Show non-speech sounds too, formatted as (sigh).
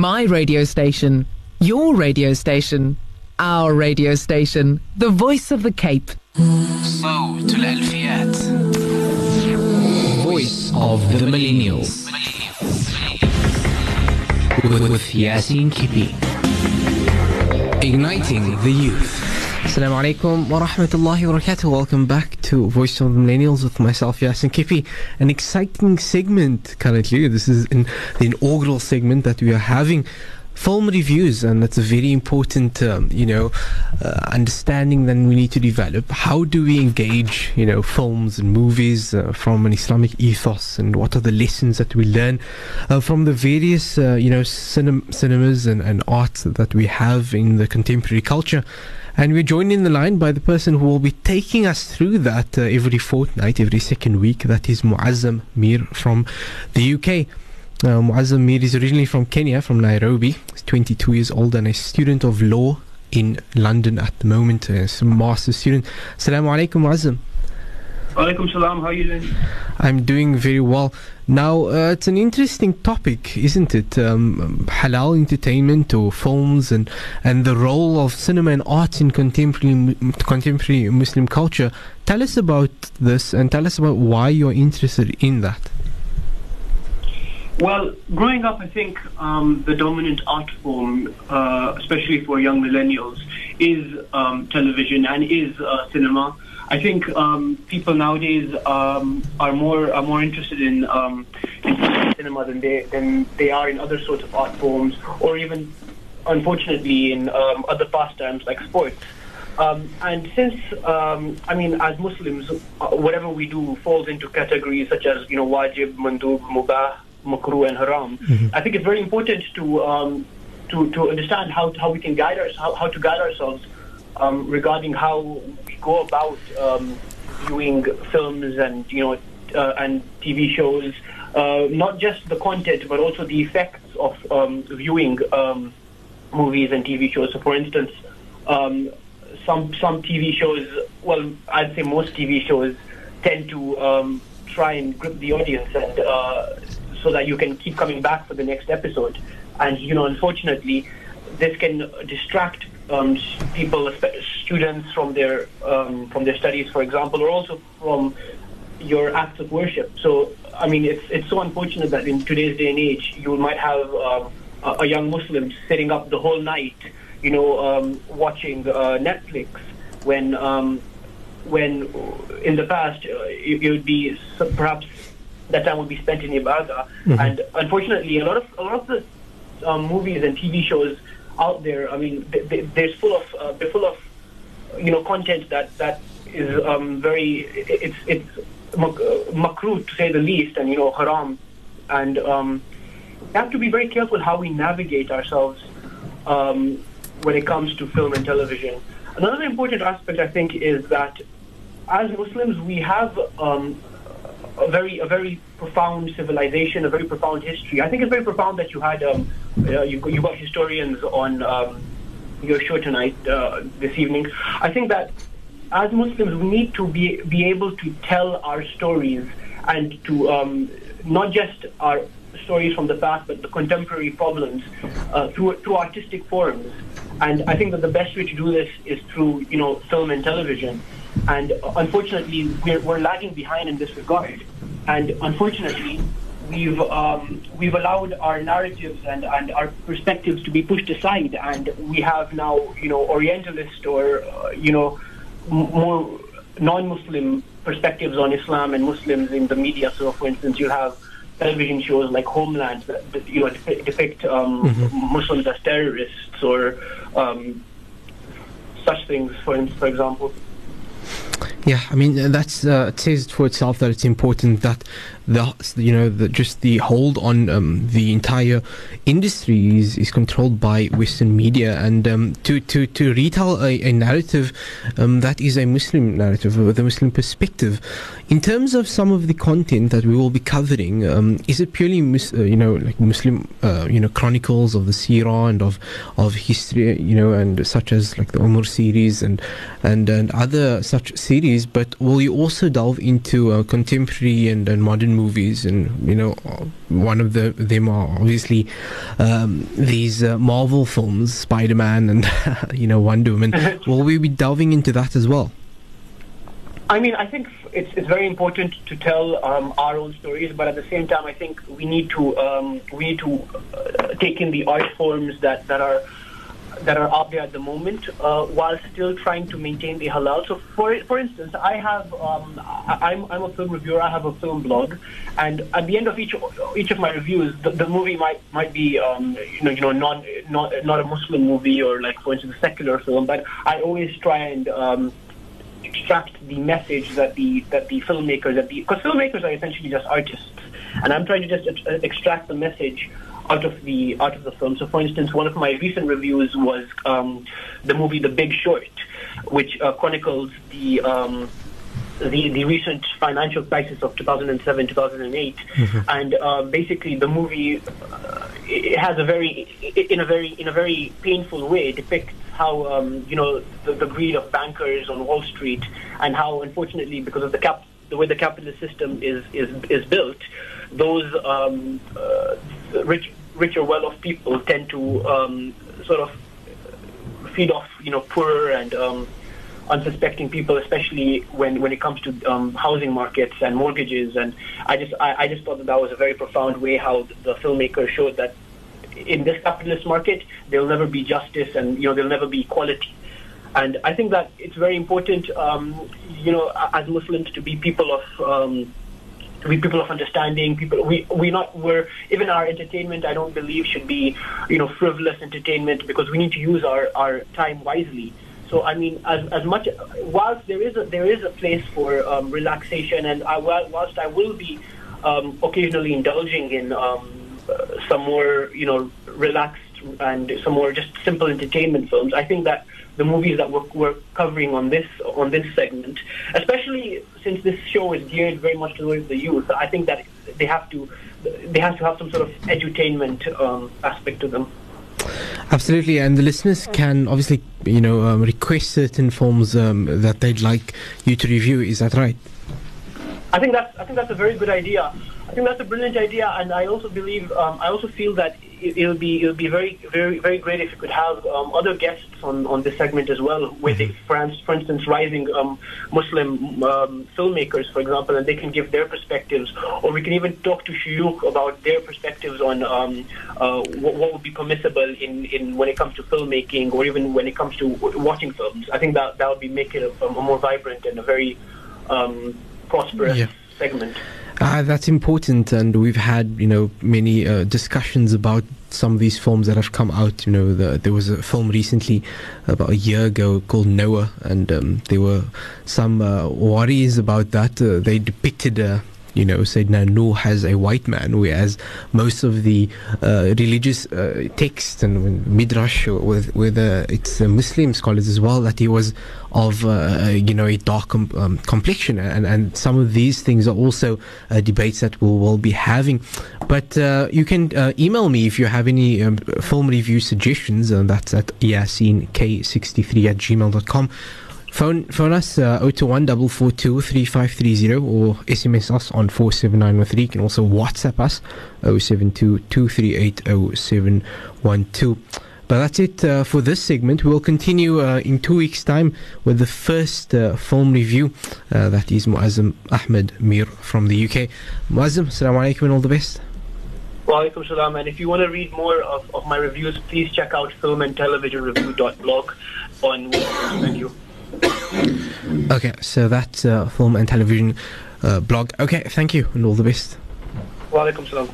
My radio station, your radio station, our radio station, the voice of the Cape. صوت الألفيات Voice of the Millennials. With Yaseen Kippie. Igniting the Youth. Assalamu alaikum wa rahmatullahi wa barakatuh. Welcome back to Voice of the Millennials with myself, Yaseen Kippie. An exciting segment currently. This is in the inaugural segment that we are having. Film reviews, and that's a very important, you know, uh, understanding that we need to develop. How do we engage, you know, films and movies uh, from an Islamic ethos, and what are the lessons that we learn uh, from the various, uh, you know, cinem- cinemas and, and arts that we have in the contemporary culture? And we're joined in the line by the person who will be taking us through that uh, every fortnight, every second week. That is Muazzam Mir from the UK. Uh, Muazzam Mir is originally from Kenya, from Nairobi. He's 22 years old and a student of law in London at the moment. Uh, He's a master's student. Assalamu alaikum, Muazzam. Alaikum salam, how are you doing? I'm doing very well. Now, uh, it's an interesting topic, isn't it? Um, halal entertainment or films and, and the role of cinema and arts in contemporary, contemporary Muslim culture. Tell us about this and tell us about why you're interested in that. Well, growing up, I think um, the dominant art form, uh, especially for young millennials, is um, television and is uh, cinema. I think um, people nowadays um, are more are more interested in, um, in cinema than they than they are in other sorts of art forms, or even, unfortunately, in um, other pastimes like sports. Um, and since, um, I mean, as Muslims, uh, whatever we do falls into categories such as, you know, wajib, mandub, mubah, makruh, and haram. I think it's very important to um, to to understand how how we can guide us how, how to guide ourselves um, regarding how we go about um, viewing films and you know uh, and TV shows. Uh, not just the content, but also the effects of um, viewing um, movies and TV shows. So, for instance, um, some some TV shows, well, I'd say most TV shows tend to um, try and grip the audience, and uh, so that you can keep coming back for the next episode. And you know, unfortunately, this can distract um, people, students, from their um, from their studies, for example, or also from your acts of worship. So, I mean, it's it's so unfortunate that in today's day and age, you might have um, a, young Muslim sitting up the whole night, you know, um, watching uh, Netflix when um, when in the past uh, it, it would be perhaps that time would be spent in ibadah. And unfortunately, a lot of a lot of the um, movies and TV shows out there, I mean, they, they, they're full of uh, they're full of you know content that that is um, very it's it's uh, makruh to say the least, and you know haram, and um, we have to be very careful how we navigate ourselves um, when it comes to film and television. Another important aspect, I think, is that as Muslims, we have um, a very a very profound civilization, a very profound history. I think it's very profound that you had um, uh, you you got historians on um, your show tonight uh, this evening. I think that as Muslims, we need to be be able to tell our stories and to um, not just our stories from the past, but the contemporary problems uh, through through artistic forms. And I think that the best way to do this is through you know film and television. And unfortunately, we're, we're lagging behind in this regard. And unfortunately, we've um, we've allowed our narratives and, and our perspectives to be pushed aside, and we have now you know Orientalist or uh, you know m- more non-Muslim perspectives on Islam and Muslims in the media. So, for instance, you have television shows like Homeland that, that you know depict, depict um, Muslims as terrorists or um, such things. For for example. Yeah, I mean that's uh, it says for itself that it's important that the you know the, just the hold on um, the entire industry is, is controlled by Western media and um, to to to retell a, a narrative um, that is a Muslim narrative with a Muslim perspective. In terms of some of the content that we will be covering, um, is it purely uh, you know like Muslim uh, you know chronicles of the Sirah and of of history you know and such as like the Umar series and and and other such series, but will you also delve into uh, contemporary and, and modern movies, and you know, one of the them are obviously um, these uh, Marvel films, Spider Man, and (laughs) you know, Wonder Woman. (laughs) Will we be delving into that as well? I mean, I think it's, it's very important to tell um, our own stories, but at the same time, I think we need to um, we need to uh, take in the art forms that, that are that are out there at the moment, uh, while still trying to maintain the halal. So, for for instance, I have um, I, am I'm, a film reviewer. I have a film blog, and at the end of each each of my reviews, the, the movie might might be um, you know you know not not not a Muslim movie or like for instance a secular film, but I always try and um, extract the message that the that the filmmakers that the because filmmakers are essentially just artists, and I'm trying to just uh, extract the message out of the out of the film. So, for instance, one of my recent reviews was um, the movie The Big Short, which uh, chronicles the um, the, the recent financial crisis of 2007 2008 mm-hmm. and uh, basically the movie uh, it has a very in a very in a very painful way depicts how um, you know the, the, greed of bankers on Wall Street and how unfortunately because of the cap the way the capitalist system is is is built those um, uh, rich rich or well-off people tend to um, sort of feed off you know poorer and um, unsuspecting people, especially when, when it comes to um, housing markets and mortgages. And I just I, I just thought that that was a very profound way how the filmmaker showed that in this capitalist market there'll never be justice and you know there'll never be equality. And I think that it's very important, um, you know, as Muslims to be people of um, we people of understanding people we we not we're even our entertainment i don't believe should be you know frivolous entertainment because we need to use our our time wisely. So I mean, as, as much whilst there is a there is a place for um, relaxation, and I, whilst I will be um, occasionally indulging in um, some more you know relaxed and some more just simple entertainment films, I think that the movies that we're, we're covering on this on this segment, especially since this show is geared very much towards the youth, I think that they have to they have to have some sort of edutainment um, aspect to them. Absolutely, and the listeners can obviously, you know, um, request certain films um, that they'd like you to review. Is that right? I think that's I think that's a very good idea. I think that's a brilliant idea, and I also believe um, I also feel that it, will be it'll be very very very great if you could have um, other guests on, on this segment as well, with mm-hmm. for, for instance rising um, Muslim um, filmmakers, for example, and they can give their perspectives, or we can even talk to shuyukh about their perspectives on um, uh, what, what, would be permissible in, in when it comes to filmmaking, or even when it comes to watching films. I think that that would be making it a, a more vibrant and a very um, prosperous yeah. segment. Uh, that's important, and we've had you know many uh, discussions about some of these films that have come out. You know, the, there was a film recently about a year ago called Noah, and um, there were some uh, worries about that. Uh, they depicted uh, you know, Sayyidina Nuh has a white man, whereas most of the uh, religious uh, texts and midrash, with, with uh, it's Muslim scholars as well, that he was of, uh, you know, a dark com- um, complexion. And, and some of these things are also uh, debates that we'll, we'll be having. But uh, you can email me if you have any um, film review suggestions, and that's at yasink63 at gmail.com. Phone phone us uh, 021 442 3530 or SMS us on 47913. You can also WhatsApp us 072 238 0712. But that's it uh, for this segment. We'll continue uh, in two weeks' time with the first uh, film review. Uh, that is Muazzam Ahmed Mir from the UK. Muazzam, assalamu alaikum and all the best. Wa alaikum salam. And if you want to read more of, of my reviews, please check out film and television review.blog on Thank you. Okay, so that's uh, film and television uh, blog. Okay, thank you and all the best. Wa alaikum salam.